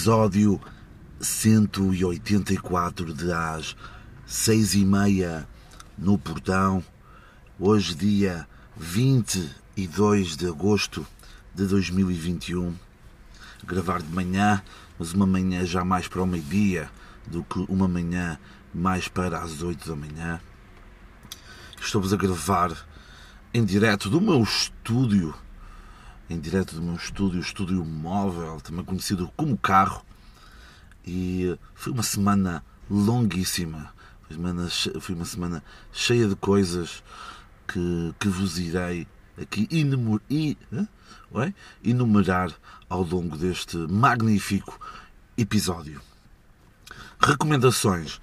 episódio 184 de às seis e meia no portão. Hoje, dia 22 de agosto de 2021. Gravar de manhã, mas uma manhã já mais para o meio-dia do que uma manhã mais para as 8 da manhã. Estou-vos a gravar em direto do meu estúdio, em direto do meu estúdio, estúdio móvel, também conhecido como carro. E foi uma semana longuíssima. Foi uma semana, foi uma semana cheia de coisas que, que vos irei aqui enumer, é? enumerar ao longo deste magnífico episódio. Recomendações.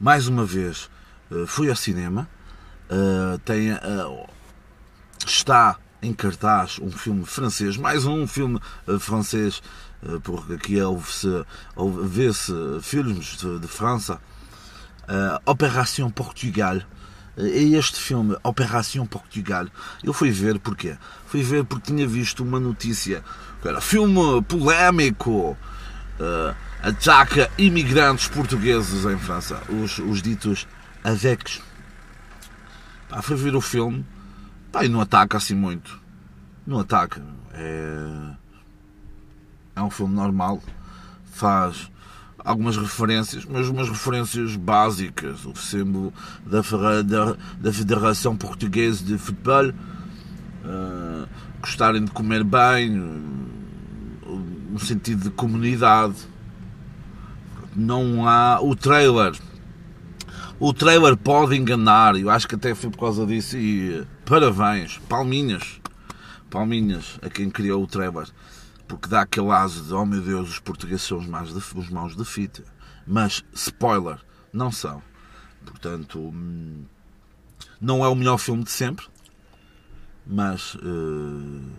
Mais uma vez, eh, fui ao cinema. Uh, tem, uh, está em cartaz um filme francês, mais um filme uh, francês, porque aqui ouve-se, vê-se filmes de, de França. Operação Portugal. É este filme, Operação Portugal. Eu fui ver porquê? Fui ver porque tinha visto uma notícia que era filme polémico. Uh, ataca imigrantes portugueses em França, os, os ditos AVECs. Pá, foi ver o filme pá, e não ataca assim muito. Não ataca. É, é um filme normal. Faz algumas referências, mas umas referências básicas. O símbolo da, da, da Federação Portuguesa de Futebol. Uh, gostarem de comer bem. No sentido de comunidade não há o trailer. O trailer pode enganar, eu acho que até foi por causa disso. E parabéns, palminhas, palminhas a quem criou o trailer, porque dá aquele aso de oh meu Deus, os portugueses são os maus de, os maus de fita. Mas, spoiler, não são. Portanto, hum, não é o melhor filme de sempre, mas uh,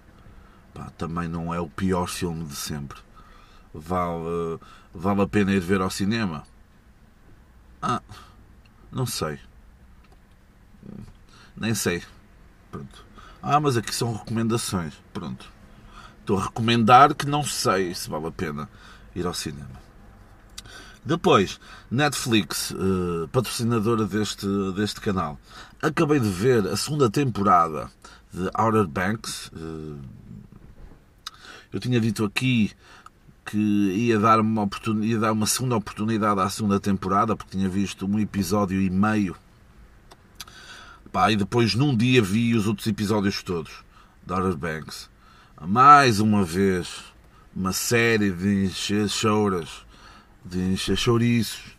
pá, também não é o pior filme de sempre vale, vale a pena ir ver ao cinema? Ah, não sei. Nem sei. Pronto. Ah, mas aqui são recomendações. Pronto. Estou a recomendar que não sei se vale a pena ir ao cinema. Depois, Netflix, uh, patrocinadora deste, deste canal. Acabei de ver a segunda temporada de Outer Banks. Uh, eu tinha dito aqui que ia dar uma, oportunidade, ia dar uma segunda oportunidade à segunda temporada, porque tinha visto um episódio e meio. Pá, e depois num dia vi os outros episódios todos. Daughter Banks. Mais uma vez, uma série de encher choras, de encher chouriços.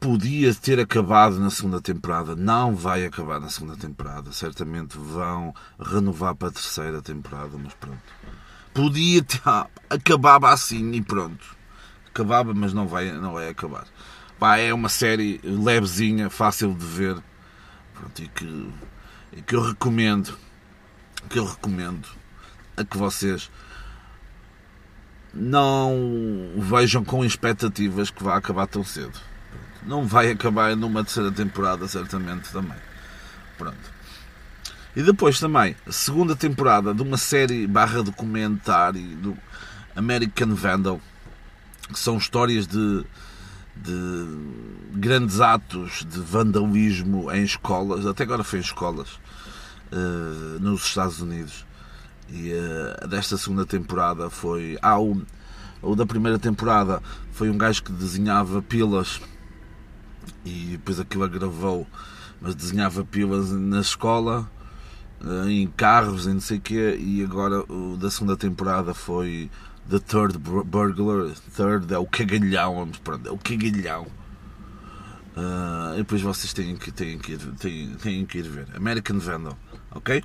Podia ter acabado na segunda temporada, não vai acabar na segunda temporada. Certamente vão renovar para a terceira temporada, mas pronto podia ter, acabava assim e pronto. Acabava, mas não vai, não vai acabar. Pá, é uma série levezinha, fácil de ver. Pronto, e que, e que eu recomendo. Que eu recomendo a que vocês não vejam com expectativas que vai acabar tão cedo. Não vai acabar numa terceira temporada, certamente também. Pronto. E depois também, a segunda temporada de uma série barra documentário do American Vandal, que são histórias de, de grandes atos de vandalismo em escolas, até agora foi em escolas, uh, nos Estados Unidos. E uh, desta segunda temporada foi. Ah, o, o da primeira temporada foi um gajo que desenhava pilas e depois aquilo agravou, mas desenhava pilas na escola eh, em carros, em não sei o quê, e agora o da segunda temporada foi The Third Burglar. Third é o cagalhão, pronto, é o cagalhão. Uh, e depois vocês têm que, têm, que ir, têm, têm que ir ver. American Vandal, ok?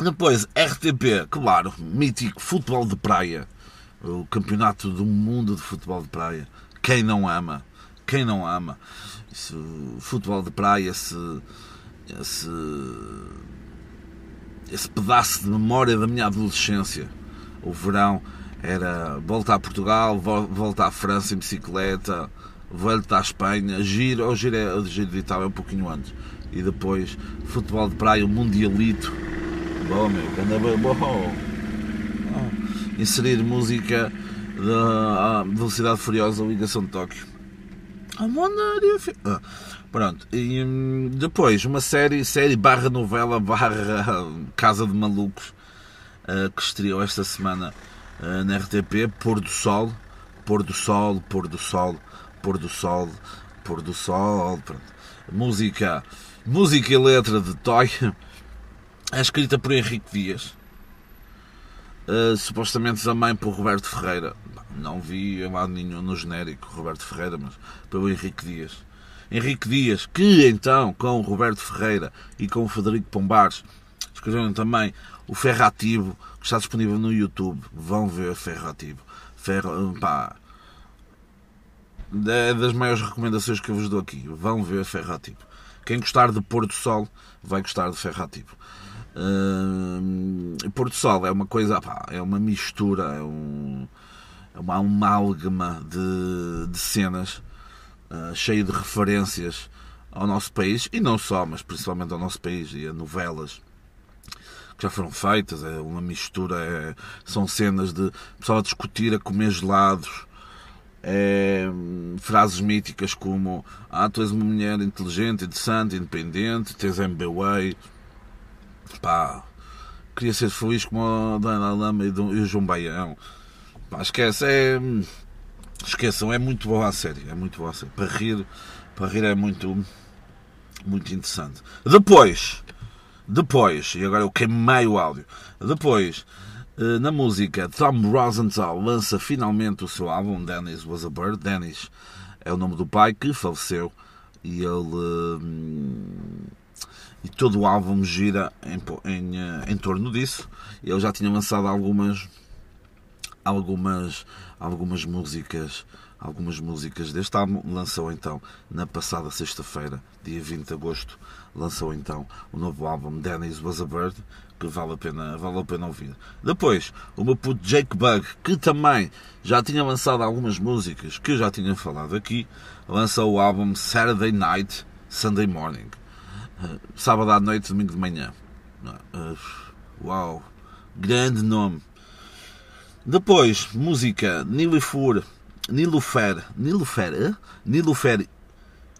Depois, RTP, claro, mítico futebol de praia. O campeonato do mundo de futebol de praia. Quem não ama? Quem não ama? Isso, futebol de praia, esse, esse esse pedaço de memória da minha adolescência. O verão era voltar a Portugal, voltar à França em bicicleta, voltar à Espanha, giro, ou giro, é, giro de Itália um pouquinho antes. E depois futebol de praia, o Mundialito. Bom, meu, anda bom. Ah. inserir música da Velocidade Furiosa Ligação de Tóquio. Ah, pronto, e hum, depois uma série, série barra novela barra Casa de Malucos uh, que estreou esta semana uh, na RTP, Pôr do Sol, Pôr do Sol, Pôr do Sol, Pôr do Sol, Pôr do Sol, pronto. Música, música e letra de Toy, é escrita por Henrique Dias, uh, supostamente também por Roberto Ferreira. Não vi em lado nenhum no genérico Roberto Ferreira, mas pelo Henrique Dias. Henrique Dias, que então com o Roberto Ferreira e com o Federico Pombares escreveram também o Ferrativo, que está disponível no YouTube. Vão ver Ferrativo. Ferro, pá, é das maiores recomendações que eu vos dou aqui. Vão ver Ferrativo. Quem gostar de Pôr do Sol vai gostar de Ferrativo. Uh, Pôr do Sol é uma coisa, pá, é uma mistura, é, um, é uma amálgama de, de cenas uh, cheio de referências ao nosso país e não só, mas principalmente ao nosso país e a novelas já foram feitas. É uma mistura, é, são cenas de pessoal a discutir, a comer gelados. É, frases míticas como Ah, tu és uma mulher inteligente, interessante, independente, tens MBWay pá, queria ser feliz como a Dana Lama e o João Baião. Pá, esquece, é. Esqueçam, é muito boa a série, é muito boa a série. Para rir, para rir é muito, muito interessante. Depois, depois, e agora eu queimei o áudio. Depois, eh, na música, Tom Rosenthal lança finalmente o seu álbum Dennis Was a Bird. Dennis é o nome do pai que faleceu e ele hum, e todo o álbum gira em, em, eh, em torno disso. Ele já tinha lançado algumas algumas algumas músicas algumas músicas deste álbum lançou então na passada sexta-feira dia 20 de agosto lançou então o novo álbum Dennis Was a Bird que vale a pena vale a pena ouvir depois o meu puto Jake Bug que também já tinha lançado algumas músicas que eu já tinha falado aqui lançou o álbum Saturday Night Sunday Morning sábado à noite, domingo de manhã. Uh, uau, grande nome. Depois, música Nilufur, Nilufer, Nilufer? Nilufer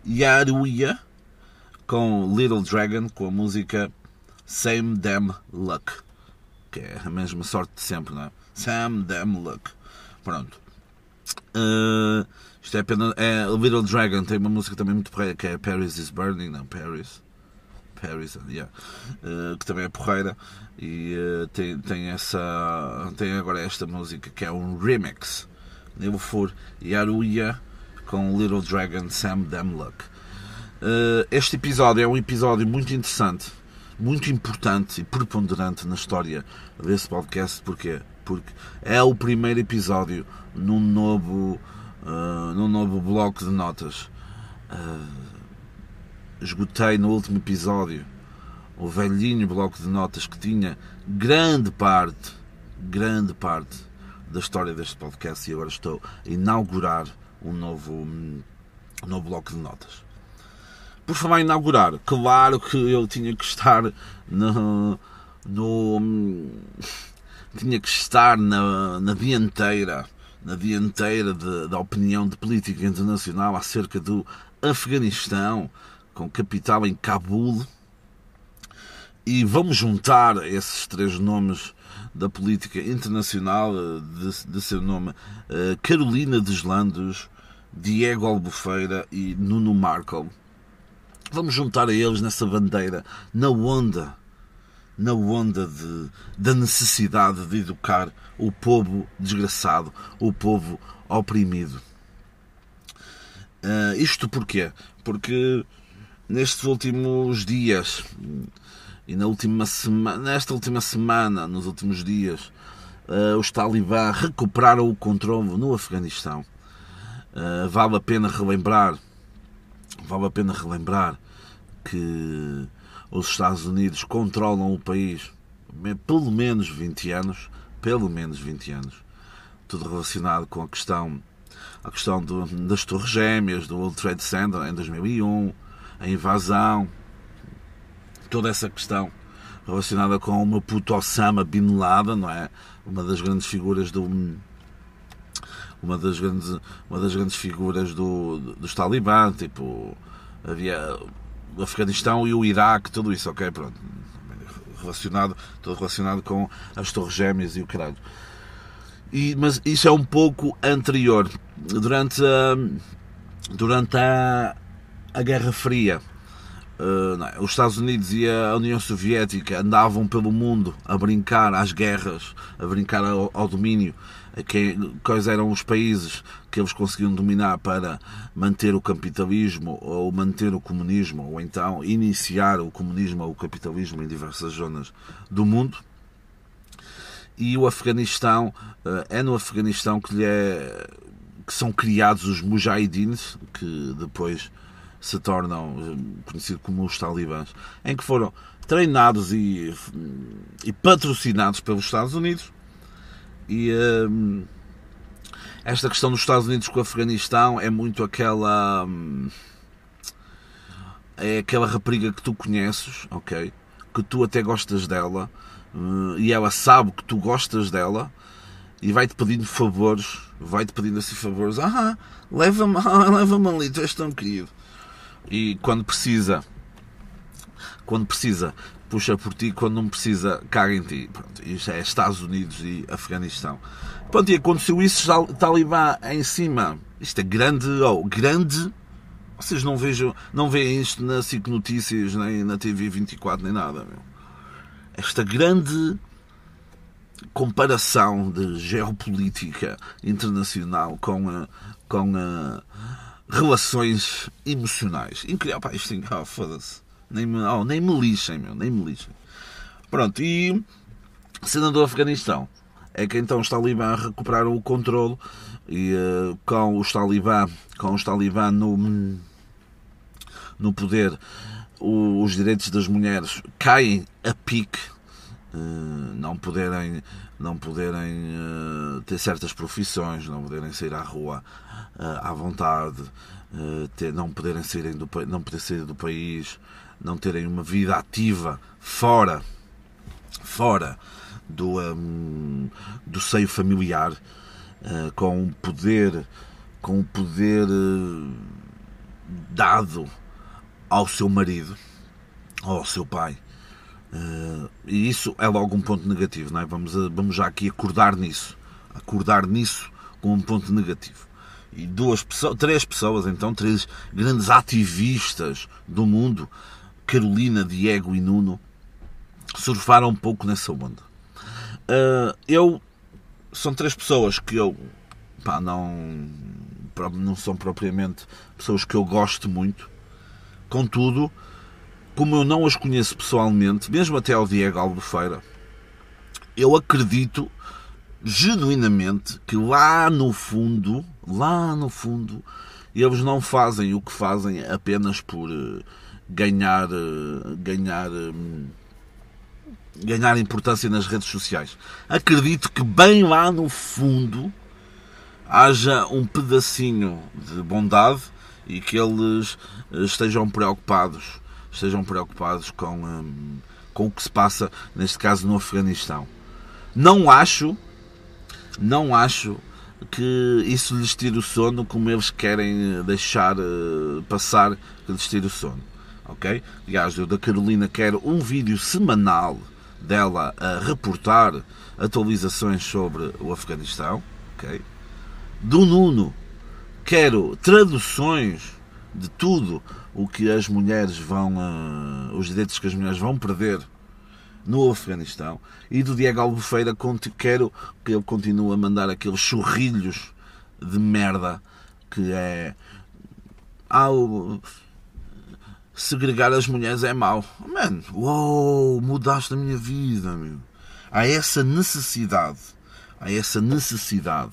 Yaruia com Little Dragon com a música Same Damn Luck, que é a mesma sorte de sempre, não é? Same Damn Luck. Pronto. Uh, isto é apenas. É, Little Dragon tem uma música também muito porreira que é Paris is Burning, não, Paris. Harrison, yeah, uh, que também é porreira e uh, tem, tem, essa, tem agora esta música que é um remix Nilfur Yaruya com Little Dragon Sam Damluck. Uh, este episódio é um episódio muito interessante, muito importante e preponderante na história desse podcast. Porquê? Porque é o primeiro episódio num novo, uh, num novo bloco de notas. Uh, esgotei no último episódio o velhinho bloco de notas que tinha grande parte, grande parte da história deste podcast e agora estou a inaugurar um novo, um novo bloco de notas. Por falar em inaugurar, claro que eu tinha que estar no. no tinha que estar na, na dianteira, na dianteira de, da opinião de política internacional acerca do Afeganistão, com capital em Cabul. E vamos juntar esses três nomes da política internacional, eh, de, de seu nome eh, Carolina Deslandos, Diego Albufeira e Nuno Markle. Vamos juntar a eles nessa bandeira, na onda, na onda de, da necessidade de educar o povo desgraçado, o povo oprimido. Uh, isto porquê? Porque nestes últimos dias e na última semana, nesta última semana, nos últimos dias, uh, os talibã recuperaram o controle no Afeganistão. Uh, vale a pena relembrar, vale a pena relembrar que os Estados Unidos controlam o país pelo menos 20 anos, pelo menos 20 anos, tudo relacionado com a questão a questão do, das Torres Gêmeas, do World Trade Center em 2001, a invasão, toda essa questão relacionada com o meu puto Osama Bin Laden, não é? uma das grandes figuras do uma das grandes uma das grandes figuras do dos talibã tipo havia o Afeganistão e o Iraque tudo isso ok? Pronto. Relacionado tudo relacionado com as torres gêmeas e o caralho. E, mas isso é um pouco anterior. Durante a, durante a, a Guerra Fria os Estados Unidos e a União Soviética andavam pelo mundo a brincar às guerras, a brincar ao, ao domínio, que, quais eram os países que eles conseguiam dominar para manter o capitalismo ou manter o comunismo, ou então iniciar o comunismo ou o capitalismo em diversas zonas do mundo. E o Afeganistão, uh, é no Afeganistão que, é, que são criados os mujahidins, que depois se tornam eh, conhecidos como os talibãs, em que foram treinados e, e patrocinados pelos Estados Unidos. E um, esta questão dos Estados Unidos com o Afeganistão é muito aquela. Um, é aquela rapariga que tu conheces, ok? Que tu até gostas dela e ela sabe que tu gostas dela e vai-te pedindo favores, vai-te pedindo assim favores. Ah, leva-me leva ali, tu és tão querido e quando precisa, quando precisa, puxa por ti, quando não precisa, caga em ti. Pronto, isto é Estados Unidos e Afeganistão. Pronto, e aconteceu isso, Talibã em cima. Isto é grande, oh, grande. Vocês não vejam, não veem isto na SIC Notícias, nem na TV 24, nem nada, meu. Esta grande comparação de geopolítica internacional com a, com a relações emocionais. Incrível, pá, isto oh, foda-se. Nem me, oh, nem me lixem, meu, nem me lixem. Pronto, e cena do Afeganistão é que então os talibã recuperaram o controle e uh, com os talibã, com os talibã no, no poder, o, os direitos das mulheres caem a pique, não poderem, não poderem uh, ter certas profissões, não poderem sair à rua uh, à vontade, não poderem sair do, não poder sair do país, não terem uma vida ativa fora, fora do, um, do seio familiar, com o poder, com o poder dado ao seu marido ou ao seu pai. Uh, e isso é logo um ponto negativo, não é? Vamos, vamos já aqui acordar nisso. Acordar nisso como um ponto negativo e duas pessoas, três pessoas, então, três grandes ativistas do mundo, Carolina, Diego e Nuno, surfaram um pouco nessa onda. Uh, eu são três pessoas que eu pá, não, não são propriamente pessoas que eu gosto muito. Contudo, como eu não as conheço pessoalmente, mesmo até ao Diego Albufeira, eu acredito genuinamente que lá no fundo, lá no fundo, eles não fazem o que fazem apenas por uh, ganhar, uh, ganhar, uh, ganhar importância nas redes sociais. Acredito que bem lá no fundo haja um pedacinho de bondade e que eles estejam preocupados, estejam preocupados com, um, com o que se passa, neste caso no Afeganistão. Não acho não acho que isso lhes tire o sono como eles querem eh, deixar uh, passar que lhes tire o sono. Ok? Aliás, eu da Carolina quero um vídeo semanal dela a reportar atualizações sobre o Afeganistão. Ok? Do Nuno quero traduções de tudo o que as mulheres vão, uh, os direitos que as mulheres vão perder no Afeganistão e do Diego Albufeira quero que ele continue a mandar aqueles churrilhos de merda que é ao segregar as mulheres é mau. Mano, uou, mudaste a minha vida, meu. Há essa necessidade, há essa necessidade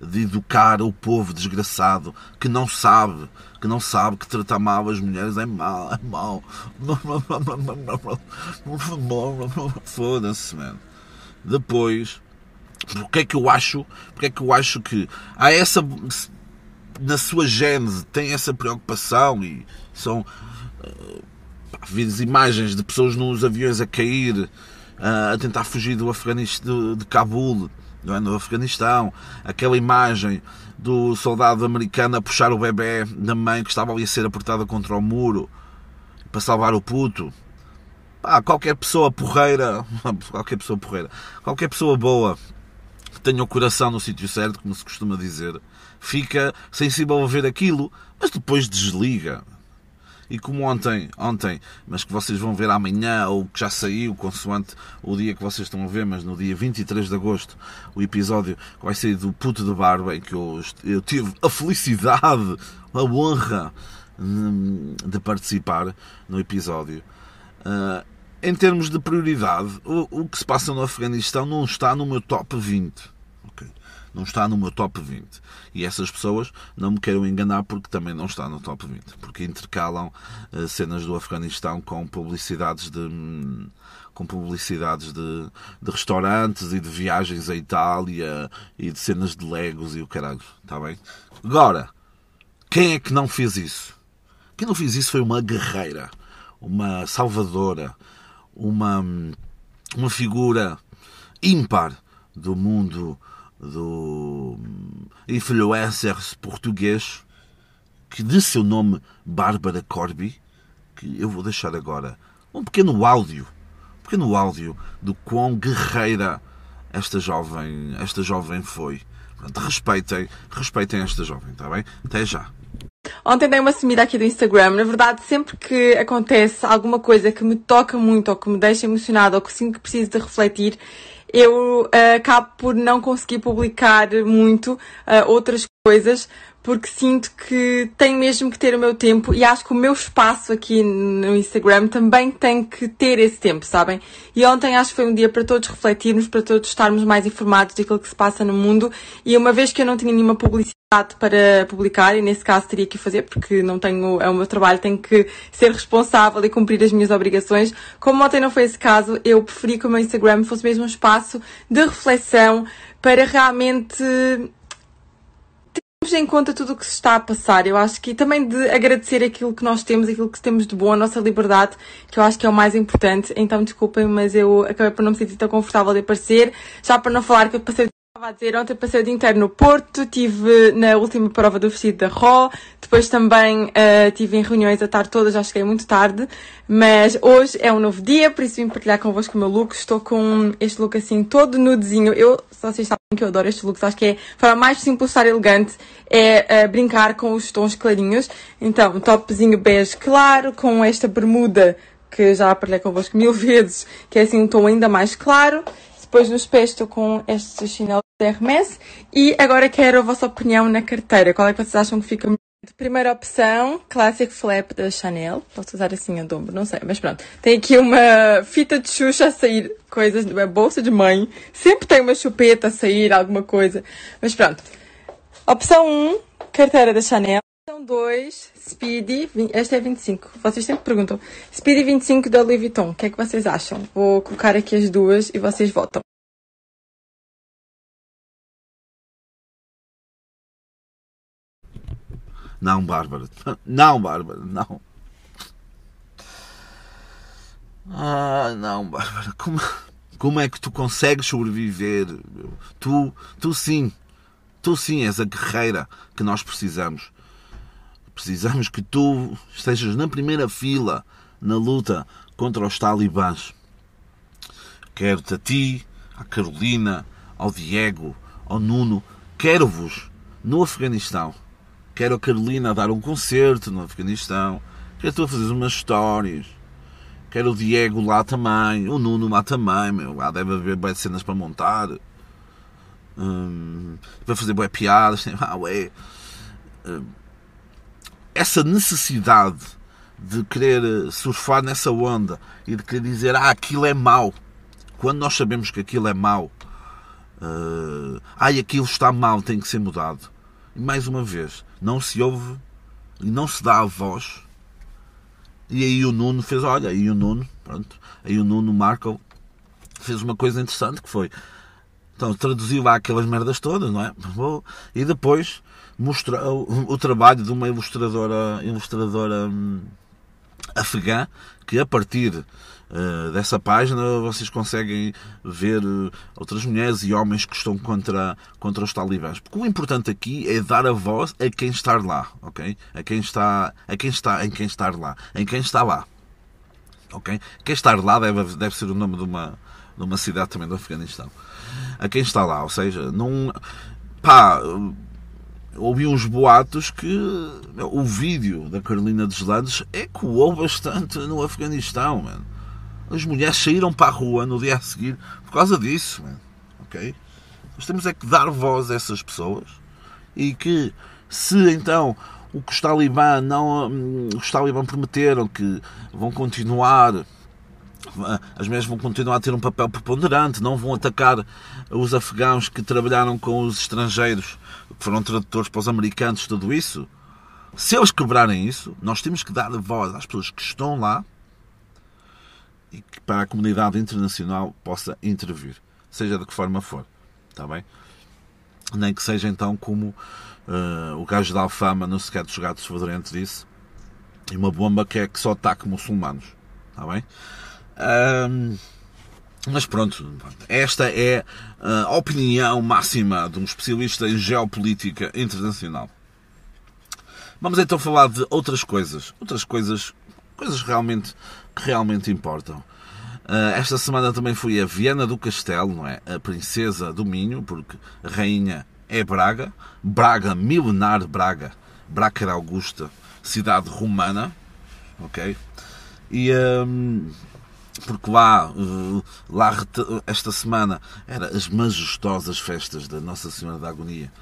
de, de educar o povo desgraçado que não sabe que não sabe que tratar mal as mulheres é mal, é mal. Foda-se, mano. Depois, porque é que eu acho, porque é que eu acho que há essa na sua gênese tem essa preocupação e são uh, imagens de pessoas nos aviões a cair a tentar fugir do Afeganistão, de Cabul, não é? no Afeganistão, aquela imagem do soldado americano a puxar o bebê da mãe que estava ali a ser apertada contra o muro para salvar o puto. Pá, qualquer pessoa porreira, qualquer pessoa porreira, qualquer pessoa boa que tenha o coração no sítio certo, como se costuma dizer, fica sensível a ver aquilo, mas depois desliga. E como ontem, ontem, mas que vocês vão ver amanhã, ou que já saiu, consoante o dia que vocês estão a ver, mas no dia 23 de agosto, o episódio que vai sair do Puto de Barba, em que eu, eu tive a felicidade, a honra hum, de participar no episódio. Uh, em termos de prioridade, o, o que se passa no Afeganistão não está no meu top 20 não está no meu top 20. E essas pessoas não me queiram enganar porque também não está no top 20. Porque intercalam uh, cenas do Afeganistão com publicidades de. Hum, com publicidades de, de restaurantes e de viagens à Itália e de cenas de Legos e o caralho. Está bem? Agora, quem é que não fez isso? Quem não fez isso foi uma guerreira, uma salvadora, uma, hum, uma figura ímpar do mundo do influencer português que de seu nome Bárbara Corby, que eu vou deixar agora um pequeno áudio, um pequeno áudio do quão guerreira esta jovem, esta jovem foi. Portanto, respeitem, respeitem esta jovem, está bem? Até já. Ontem dei uma sumida aqui do Instagram. Na verdade, sempre que acontece alguma coisa que me toca muito ou que me deixa emocionada ou que sinto que preciso de refletir, eu uh, acabo por não conseguir publicar muito uh, outras coisas porque sinto que tenho mesmo que ter o meu tempo e acho que o meu espaço aqui no Instagram também tem que ter esse tempo, sabem? E ontem acho que foi um dia para todos refletirmos, para todos estarmos mais informados daquilo que se passa no mundo e uma vez que eu não tinha nenhuma publicidade para publicar e nesse caso teria que fazer porque não tenho, é o meu trabalho, tenho que ser responsável e cumprir as minhas obrigações. Como ontem não foi esse caso, eu preferi que o meu Instagram fosse mesmo um espaço de reflexão para realmente em conta tudo o que se está a passar. Eu acho que também de agradecer aquilo que nós temos, aquilo que temos de bom, a nossa liberdade, que eu acho que é o mais importante. Então desculpem, mas eu acabei por não me sentir tão confortável de aparecer. Já para não falar que eu passei Estava a dizer, ontem passei o dia inteiro no Porto, estive na última prova do vestido da RO, depois também uh, estive em reuniões a tarde toda, já cheguei muito tarde, mas hoje é um novo dia, por isso vim partilhar convosco o meu look. Estou com este look assim todo nudezinho. Eu, se vocês sabem que eu adoro estes looks, acho que é a forma mais simples de estar elegante, é uh, brincar com os tons clarinhos. Então, um topzinho bege claro, com esta bermuda que já partilhei convosco mil vezes, que é assim um tom ainda mais claro. Depois nos pés estou com estes chinelos da Hermes. E agora quero a vossa opinião na carteira. Qual é que vocês acham que fica melhor? Primeira opção, Classic Flap da Chanel. Posso usar assim a dobro, não sei, mas pronto. Tem aqui uma fita de Xuxa a sair, coisas, uma bolsa de mãe. Sempre tem uma chupeta a sair, alguma coisa. Mas pronto. Opção 1, carteira da Chanel. Opção 2, Speedy, esta é 25. Vocês sempre perguntam. Speedy 25 da Louis Vuitton. O que é que vocês acham? Vou colocar aqui as duas e vocês votam. Não, Bárbara. Não, Bárbara, não. Ah, não, Bárbara. Como, como é que tu consegues sobreviver? Tu, tu sim. Tu sim és a guerreira que nós precisamos. Precisamos que tu estejas na primeira fila na luta contra os talibãs. Quero-te a ti, à Carolina, ao Diego, ao Nuno. Quero-vos no Afeganistão. Quero a Carolina a dar um concerto no Afeganistão. Quero tu a fazer umas histórias. Quero o Diego lá também. O Nuno lá também. Meu. Lá deve haver boas cenas para montar. Hum, para fazer boas piadas. Ah, ué. Hum, essa necessidade de querer surfar nessa onda e de querer dizer ah, aquilo é mau. Quando nós sabemos que aquilo é mau. Uh, ai, aquilo está mal, tem que ser mudado. E mais uma vez, não se ouve e não se dá a voz. E aí o Nuno fez, olha, aí o Nuno, pronto, aí o Nuno Marco fez uma coisa interessante que foi, então traduziu lá aquelas merdas todas, não é? E depois mostrou o, trabalho de uma ilustradora, ilustradora hum, afegã que a partir Uh, dessa página vocês conseguem ver uh, outras mulheres e homens que estão contra, contra os talibãs. Porque o importante aqui é dar a voz a quem está lá, ok? A quem está, a quem está, em quem está lá, em quem está lá, ok? Quem está lá deve, deve ser o nome de uma, de uma cidade também do Afeganistão. A quem está lá, ou seja, não, pá, ouvi uns boatos que o vídeo da Carolina dos Landes ecoou bastante no Afeganistão, mano as mulheres saíram para a rua no dia a seguir por causa disso. Ok? Nós temos é que dar voz a essas pessoas e que se então o que os talibã não os talibã prometeram que vão continuar as mulheres vão continuar a ter um papel preponderante, não vão atacar os afegãos que trabalharam com os estrangeiros, que foram tradutores para os americanos, tudo isso. Se eles quebrarem isso, nós temos que dar voz às pessoas que estão lá e que para a comunidade internacional possa intervir, seja de que forma for. Está bem? Nem que seja então como uh, o gajo da Alfama no Secreto dos Gatos Fedorentes disse, e uma bomba que é que só ataque muçulmanos. Está bem? Um, mas pronto, esta é a opinião máxima de um especialista em geopolítica internacional. Vamos então falar de outras coisas, outras coisas, coisas realmente que realmente importam. Uh, esta semana também fui a Viana do Castelo, não é? A princesa do Minho, porque a rainha é Braga. Braga, milenar Braga. Braga Augusta, cidade romana. Ok? E. Um, porque lá, uh, lá esta semana eram as majestosas festas da Nossa Senhora da Agonia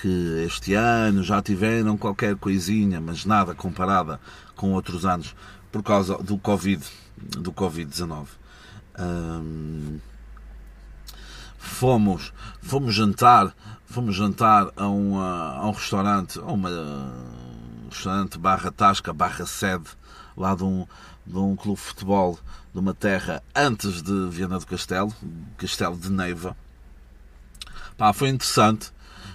que este ano já tiveram qualquer coisinha, mas nada comparada com outros anos por causa do Covid, do Covid-19. fomos, fomos jantar, fomos jantar a um, a um restaurante, a uma um restaurante barra tasca, barra sede, lá de um, de um clube de futebol de uma terra antes de Viana do Castelo, Castelo de Neiva. Pá, foi interessante.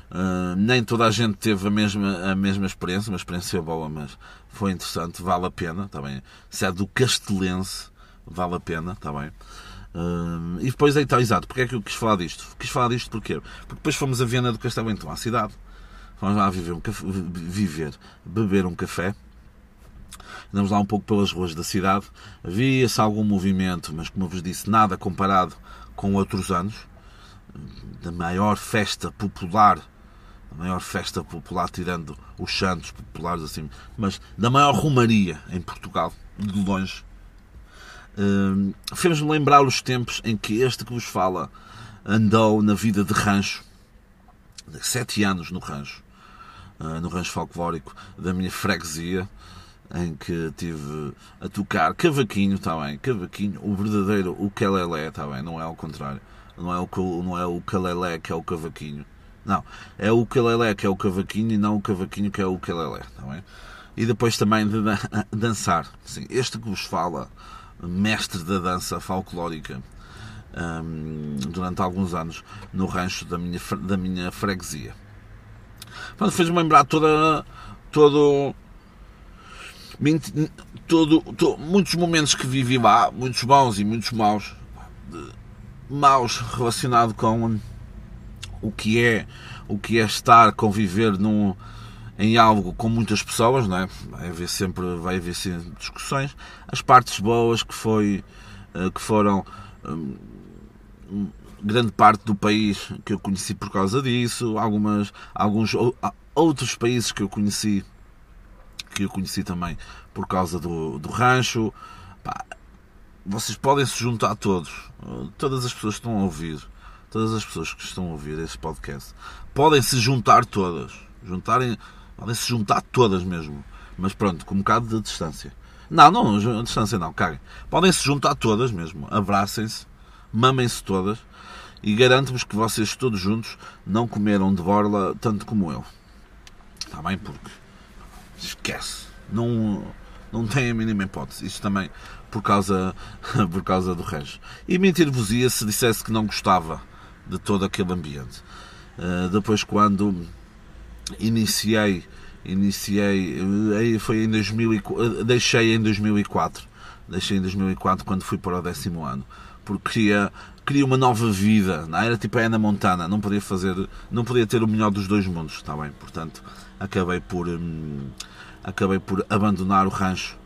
Uh, nem toda a gente teve a mesma, a mesma experiência, uma experiência boa, mas foi interessante, vale a pena, está bem. Se é do Castelense, vale a pena, está bem. Uh, e depois, então, exato, porque é que eu quis falar disto? Quis falar disto porquê? Porque depois fomos a Viana do Castelo, então, à cidade. Fomos lá viver, um café, viver beber um café. Andamos lá um pouco pelas ruas da cidade. Havia-se algum movimento, mas como eu vos disse, nada comparado com outros anos. Da maior festa popular a maior festa popular, tirando os santos populares assim, mas da maior romaria em Portugal, de longe. Uh, Fez-me lembrar os tempos em que este que vos fala andou na vida de rancho, sete anos no rancho, uh, no rancho folclórico da minha freguesia, em que tive a tocar cavaquinho, está bem, cavaquinho, o verdadeiro, calelé, está bem, não é ao contrário, não é o, não é o calelé que é o cavaquinho, não, é o ukulele que é o cavaquinho e não o cavaquinho que é o ukulele, não é? E depois também de dançar. Sim, este que vos fala, mestre da dança folclórica, um, durante alguns anos no rancho da minha, da minha freguesia. Fez-me lembrar toda, todo, todo, todo, muitos momentos que vivi lá, muitos bons e muitos maus, maus relacionados com o que é o que é estar, conviver num, em algo com muitas pessoas, não é? Vai haver sempre, vai haver sempre discussões. As partes boas que foi, eh, que foram hum, grande parte do país que eu conheci por causa disso, algumas, alguns outros países que eu conheci que eu conheci também por causa do, do rancho. Pá, vocês podem se juntar a todos, todas as pessoas que estão a ouvir todas as pessoas que estão a ouvir este podcast podem se juntar todas. Juntarem, podem se juntar todas mesmo. Mas pronto, com um bocado de distância. Não, não, distância não, caguem. Podem se juntar todas mesmo. Abracem-se, mamem-se todas e garanto-vos que vocês todos juntos não comeram de borla tanto como eu. Está bem? Porque esquece. Não, não tem a mínima hipótese. Isso também por causa, por causa do Regis. E mentir-vos-ia se dissesse que não gostava de todo aquele ambiente. Uh, depois quando iniciei, iniciei, foi em 2004, deixei em 2004, Deixei em 2004 quando fui para o décimo ano. Porque queria, queria uma nova vida. Não? É? Era tipo a Ana Montana. Não podia fazer, não podia ter o melhor dos dois mundos. Está bem? Portanto, acabei por, hum, acabei por abandonar o rancho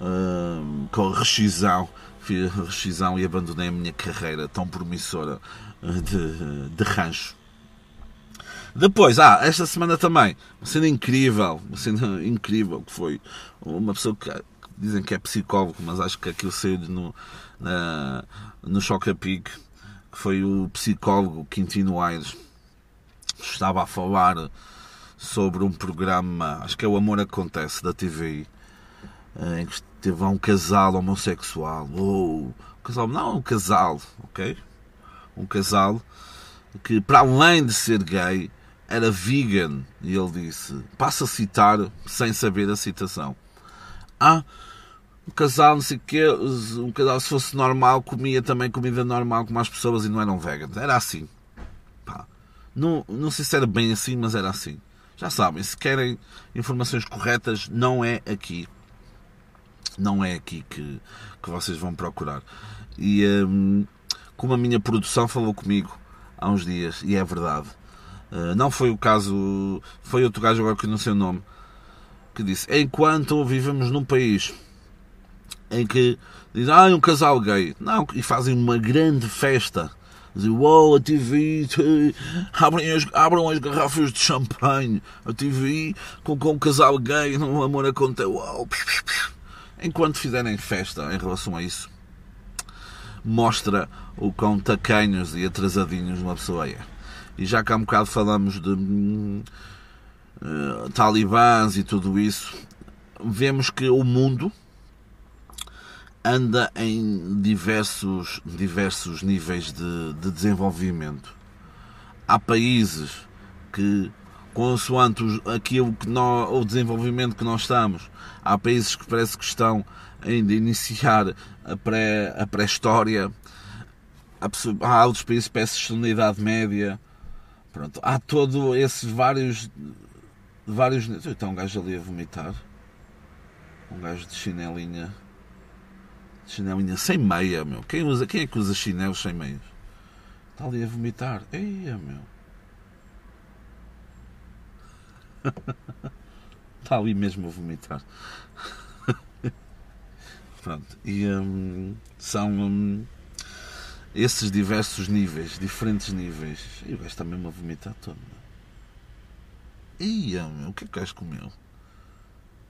hum, com rescisão. Fiz rescisão e abandonei a minha carreira tão promissora de, de rancho. Depois, ah, esta semana também, uma cena incrível, uma cena incrível que foi uma pessoa que dizem que é psicólogo, mas acho que aquilo saiu no, na, no Choque a Pique, que foi o psicólogo Quintino Aires, estava a falar sobre um programa, acho que é o Amor Acontece, da TVI, em que teve um casal homossexual, ou um casal, não, um casal, ok? Um casal que, para além de ser gay, era vegan. E ele disse: passa a citar sem saber a citação. Ah, um casal, não sei o quê, um casal, se fosse normal, comia também comida normal como as pessoas e não eram veganos. Era assim. Pá. Não, não sei se era bem assim, mas era assim. Já sabem, se querem informações corretas, não é aqui. Não é aqui que, que vocês vão procurar. E hum, como a minha produção falou comigo há uns dias, e é verdade, uh, não foi o caso, foi outro gajo agora que não sei o nome, que disse: Enquanto vivemos num país em que dizem, ah, um casal gay, não, e fazem uma grande festa. Dizem, uau, wow, a TV, abrem as, abram as garrafas de champanhe, a TV com, com um casal gay, no amor acontece, uau, wow. enquanto fizerem festa em relação a isso, mostra o quão tacanhos e atrasadinhos uma pessoa é. E já que há um bocado falamos de uh, talibãs e tudo isso, vemos que o mundo anda em diversos, diversos níveis de, de desenvolvimento. Há países que, consoante aquilo que nós, o desenvolvimento que nós estamos, há países que parece que estão ainda a iniciar a pré-história, a pré há outros países que parecem que estão na Idade Média. Pronto, há todos esses vários. vários então, um gajo ali a vomitar. Um gajo de chinelinha Chinelinha sem meia, meu. Quem, usa, quem é que usa chinelos sem meias? Está ali a vomitar. Eia, meu. Está ali mesmo a vomitar. Pronto. E um, são um, esses diversos níveis, diferentes níveis. E o gajo está mesmo a vomitar todo. Ia, meu, o que é que o gajo comeu?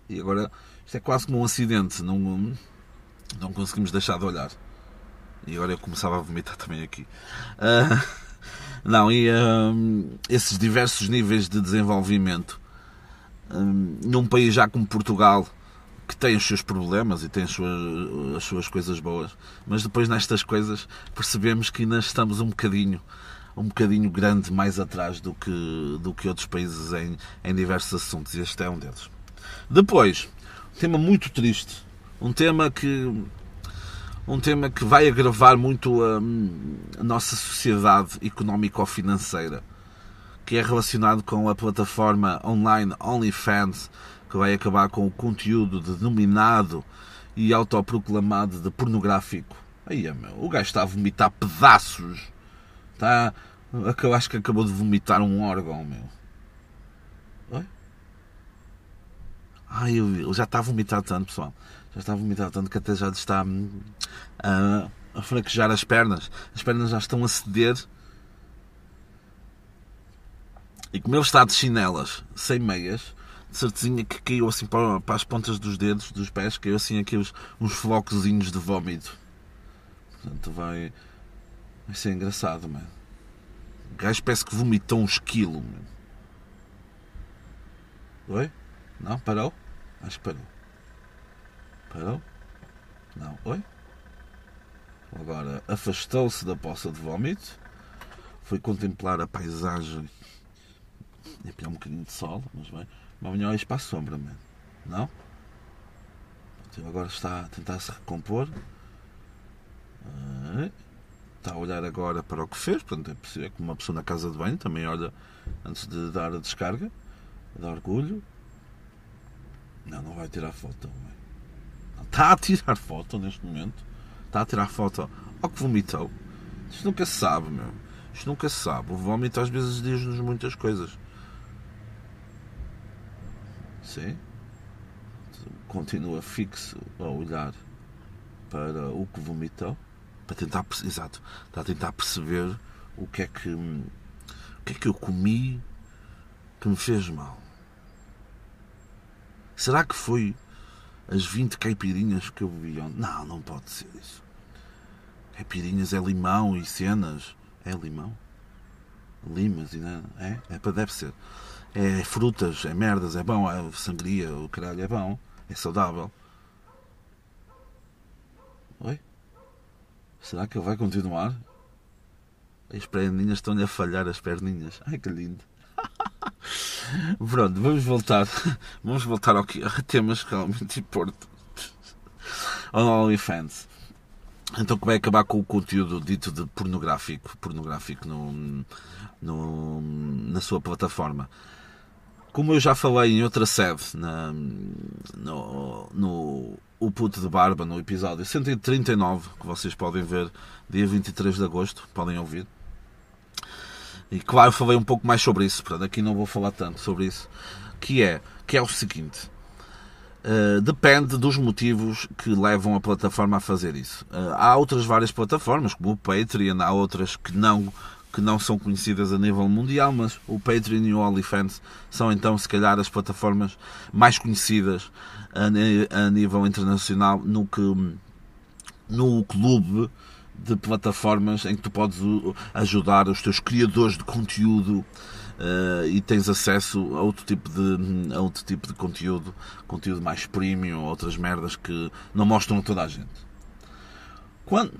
E agora, isto é quase como um acidente. Não, não conseguimos deixar de olhar. E agora eu começava a vomitar também aqui. Uh, não, e uh, esses diversos níveis de desenvolvimento uh, num país já como Portugal que tem os seus problemas e tem as suas, as suas coisas boas, mas depois nestas coisas percebemos que ainda estamos um bocadinho um bocadinho grande mais atrás do que, do que outros países em, em diversos assuntos, e este é um deles. Depois, um tema muito triste, um tema que um tema que vai agravar muito a, a nossa sociedade económico-financeira, que é relacionado com a plataforma online OnlyFans, que vai acabar com o conteúdo denominado e autoproclamado de pornográfico. Aí, meu, o gajo está a vomitar pedaços. Está, eu acho que acabou de vomitar um órgão, meu. Oi? Ai, ele já está a vomitar tanto, pessoal já está a vomitar tanto que até já está hum, a, a fraquejar as pernas. As pernas já estão a ceder. E como ele está de chinelas, sem meias, de certezinha que caiu assim para, para, as pontas dos dedos, dos pés, caiu assim aqui uns, uns flocozinhos de vómito. Portanto, vai, vai ser engraçado, mano. O gajo parece que vomitou uns quilos, mano. Oi? Não? Parou? Acho que parou. Parou? Não. Oi? Agora afastou-se da poça de vómito, foi contemplar a paisagem e apanhar um bocadinho de sol, mas bem, mas melhor para a sombra, mano. Não? Então agora está a tentar se recompor. Está a olhar agora para o que fez, portanto é possível que uma pessoa na casa de banho também olha antes de dar a descarga, dá orgulho. Não, não vai tirar foto também. Está a tirar foto neste momento. Está a tirar foto ao que vomitou. Isto nunca se sabe, meu. Isto nunca se sabe. O vómito às vezes diz-nos muitas coisas. Sim. Continua fixo a olhar para o que vomitou. Para tentar, exato, está a tentar perceber o que é que o que é que eu comi que me fez mal. Será que foi as 20 caipirinhas que eu bebi ontem? Não, não pode ser isso. Caipirinhas é limão e cenas. É limão? Limas e não é? É para deve ser. É frutas, é merdas, é bom, é sangria, o caralho é bom, é saudável. Oi? Será que ele vai continuar? As perninhas estão-lhe a falhar as perninhas. Ai que lindo. Pronto, vamos voltar. Vamos voltar ao que, a temas que realmente importam. Ao OnlyFans. Então é acabar com o conteúdo dito de pornográfico, pornográfico no, no, na sua plataforma? Como eu já falei em outra sede, na, no, no O Puto de Barba, no episódio 139, que vocês podem ver dia 23 de agosto, podem ouvir. E claro, falei um pouco mais sobre isso, portanto aqui não vou falar tanto sobre isso. Que é, que é o seguinte. Uh, depende dos motivos que levam a plataforma a fazer isso. Uh, há outras várias plataformas, como o Patreon, há outras que não, que não são conhecidas a nível mundial, mas o Patreon e o OnlyFans são então, se calhar, as plataformas mais conhecidas a, a nível internacional no que no clube de plataformas em que tu podes ajudar os teus criadores de conteúdo uh, e tens acesso a outro tipo de a outro tipo de conteúdo, conteúdo mais premium, outras merdas que não mostram a toda a gente. Quando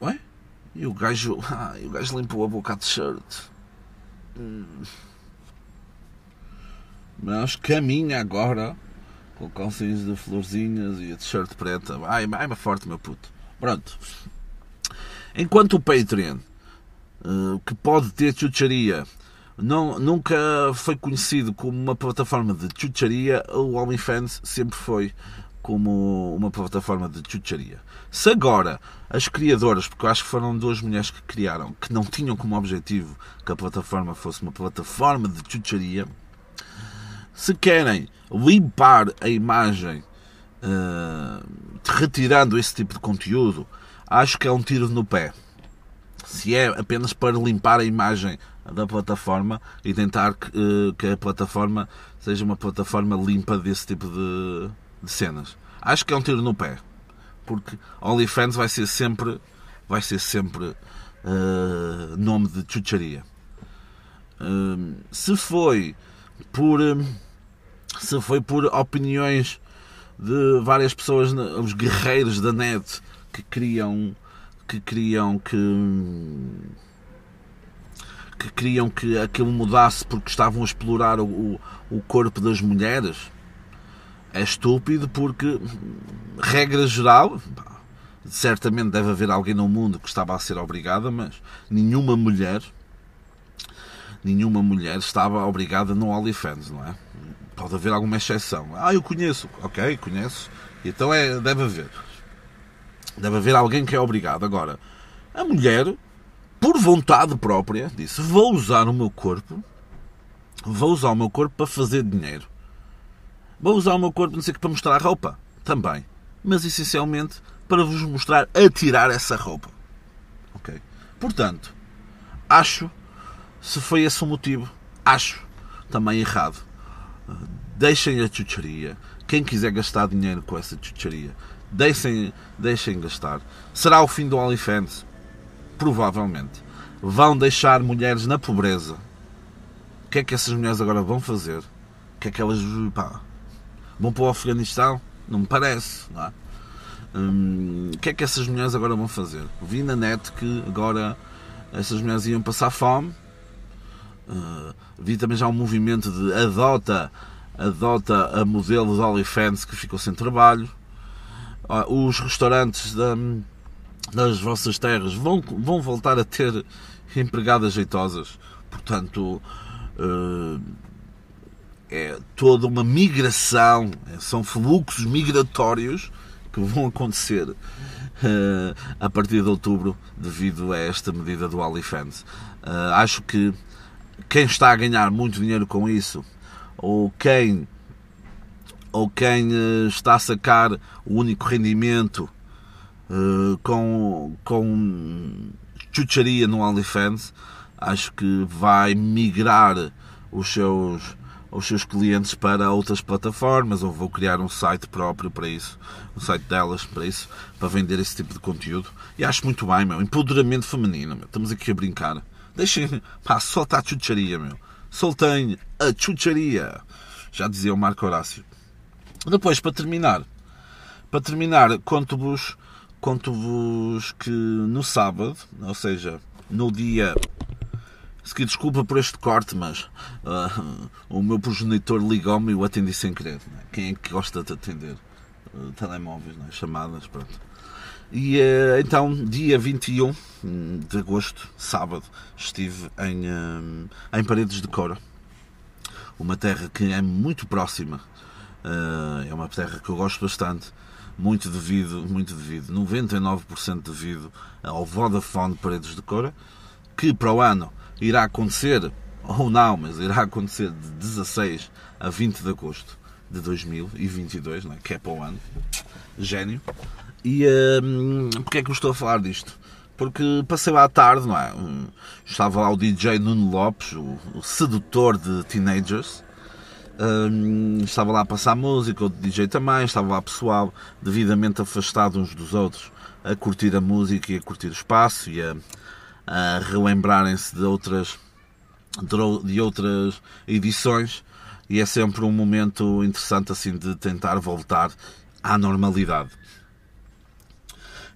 Ué? E o gajo, ah, o gajo limpou a boca de shirt. Hum. Mas caminha agora com calcinhos de florzinhas e a t-shirt preta. Ai, ai, forte, meu puto. Pronto. Enquanto o Patreon, eh, que pode ter chucharia, não, nunca foi conhecido como uma plataforma de chucharia, o OnlyFans sempre foi como uma plataforma de chucharia. Se agora as criadoras, porque eu acho que foram duas mulheres que criaram, que não tinham como objetivo que a plataforma fosse uma plataforma de chucharia, se querem limpar a imagem uh, retirando esse tipo de conteúdo, acho que é um tiro no pé. Se é apenas para limpar a imagem da plataforma e tentar que, eh, que a plataforma seja uma plataforma limpa desse tipo de, de, cenas. Acho que é um tiro no pé. Porque OnlyFans vai ser sempre vai ser sempre uh, nome de chucharia. Uh, se foi por uh, se foi por opiniões de várias pessoas, os guerreiros da net que queriam que queriam que que queriam que aquilo mudasse porque estavam a explorar o, o corpo das mulheres? É estúpido porque regra geral certamente deve haver alguém no mundo que estava a ser obrigada mas nenhuma mulher nenhuma mulher estava obrigada no OnlyFans não é? Pode haver alguma exceção. Ah eu conheço. Ok conheço. Então é deve haver Deve haver alguém que é obrigado. Agora, a mulher, por vontade própria, disse: Vou usar o meu corpo, vou usar o meu corpo para fazer dinheiro. Vou usar o meu corpo, não sei que, para mostrar roupa. Também. Mas essencialmente para vos mostrar a tirar essa roupa. Ok? Portanto, acho, se foi esse o motivo, acho também errado. Deixem a chucharia. Quem quiser gastar dinheiro com essa chucharia, Deixem, deixem gastar. Será o fim do OnlyFans? Provavelmente. Vão deixar mulheres na pobreza. O que é que essas mulheres agora vão fazer? O que é que elas pá, vão para o Afeganistão? Não me parece. Não é? hum, o que é que essas mulheres agora vão fazer? Vi na net que agora essas mulheres iam passar fome. Uh, vi também já um movimento de adota, adota a modelo de OnlyFans que ficou sem trabalho. Ah, os restaurantes da, das vossas terras vão, vão voltar a ter empregadas jeitosas. Portanto, uh, é toda uma migração, são fluxos migratórios que vão acontecer uh, a partir de outubro devido a esta medida do. Uh, acho que quem está a ganhar muito dinheiro com isso, ou quem ou quem uh, está a sacar o único rendimento com, com chucharia no OnlyFans, acho que vai migrar os seus os seus clientes para outras plataformas ou vou criar um site próprio para isso, um site delas para isso, para vender esse tipo de conteúdo. E acho muito bem, meu. Empoderamento feminino, meu. Estamos aqui a brincar. Deixem, pá, solta a chucharia, meu. Soltem a chucharia. Já dizia o Marco Horácio. Depois, para terminar, para terminar, conto-vos conto-vos que no sábado, ou seja, no dia se que desculpa por este corte, mas uh, o meu progenitor ligou-me e eu atendi sem querer. É? Quem é que gosta de atender uh, telemóveis, é? chamadas, pronto. E uh, então, dia 21 de agosto, sábado, estive em, em Paredes de Cora, uma terra que é muito próxima, é uma terra que eu gosto bastante, muito devido, muito devido, 99% devido ao Vodafone Paredes de Cora, que para o ano irá acontecer, ou não, mas irá acontecer de 16 a 20 de agosto de 2022, não é? que é para o ano. Gênio. E um, porque é que eu estou a falar disto? Porque passei lá à tarde, não é? Estava lá o DJ Nuno Lopes, o, o sedutor de teenagers. Estava lá a passar música, o DJ também, estava lá pessoal devidamente afastado uns dos outros a curtir a música e a curtir o espaço e a, a relembrarem-se de outras, de outras edições e é sempre um momento interessante assim de tentar voltar à normalidade.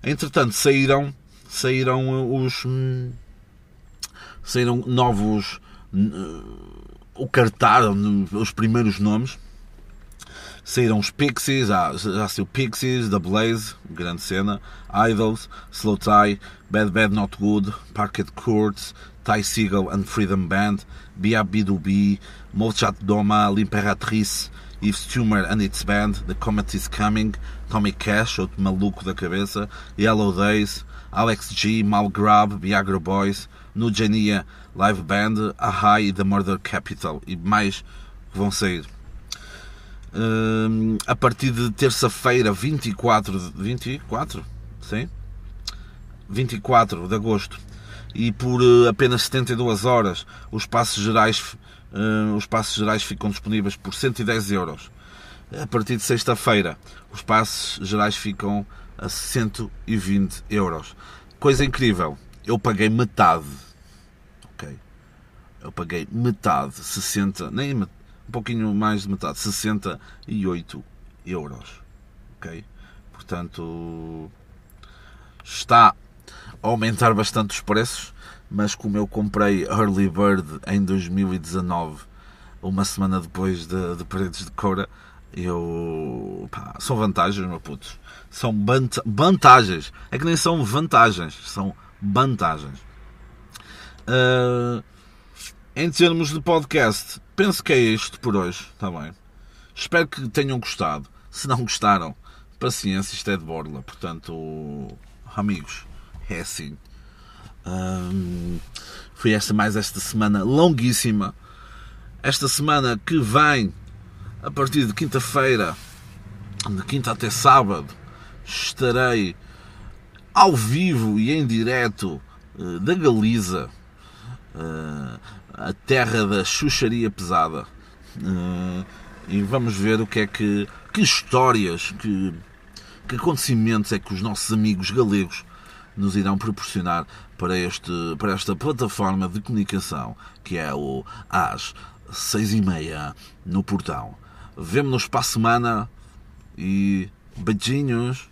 Entretanto, saíram, saíram os saíram novos o cartaz, os primeiros nomes saíram os Pixies, já, já saiu Pixies, The Blaze, grande cena, Idols, Slow Tie, Bad Bad Not Good, Parquet Courts, Ty Seagull and Freedom Band, B.A.B.D.B., Molchat Doma, L'Imperatrice, Yves Tumor and its band, The Comet is Coming, Tommy Cash, outro maluco da cabeça, Yellow Days, Alex G, Malgrab, Viagra Boys, Nugenia Live Band, Ahai e The Murder Capital e mais que vão sair a partir de terça-feira, 24 de 24, sim? 24 de agosto, e por uh, apenas 72 horas os passos gerais uh, os passos gerais ficam disponíveis por 110 euros. A partir de sexta-feira os passos gerais ficam a 120 euros. Coisa incrível, eu paguei metade. Ok? Eu paguei metade, 60, nem um pouquinho mais de metade, 68 euros. Ok? Portanto, está a aumentar bastante os preços, mas como eu comprei Early Bird em 2019, uma semana depois de, de Paredes de Cora, eu. Pá, são vantagens, meu putos. São vantagens. É que nem são vantagens, são vantagens. Uh, em termos de podcast, penso que é isto por hoje, está bem? Espero que tenham gostado. Se não gostaram, paciência, isto é de borla. Portanto, amigos, é assim. Hum, foi esta mais esta semana longuíssima. Esta semana que vem, a partir de quinta-feira, de quinta até sábado, estarei ao vivo e em direto uh, da Galiza. Uh, a terra da chucharia pesada. Uh, e vamos ver o que é que. que histórias, que, que acontecimentos é que os nossos amigos galegos nos irão proporcionar para, este, para esta plataforma de comunicação que é o às seis e meia no portão. Vemo-nos para a semana e beijinhos.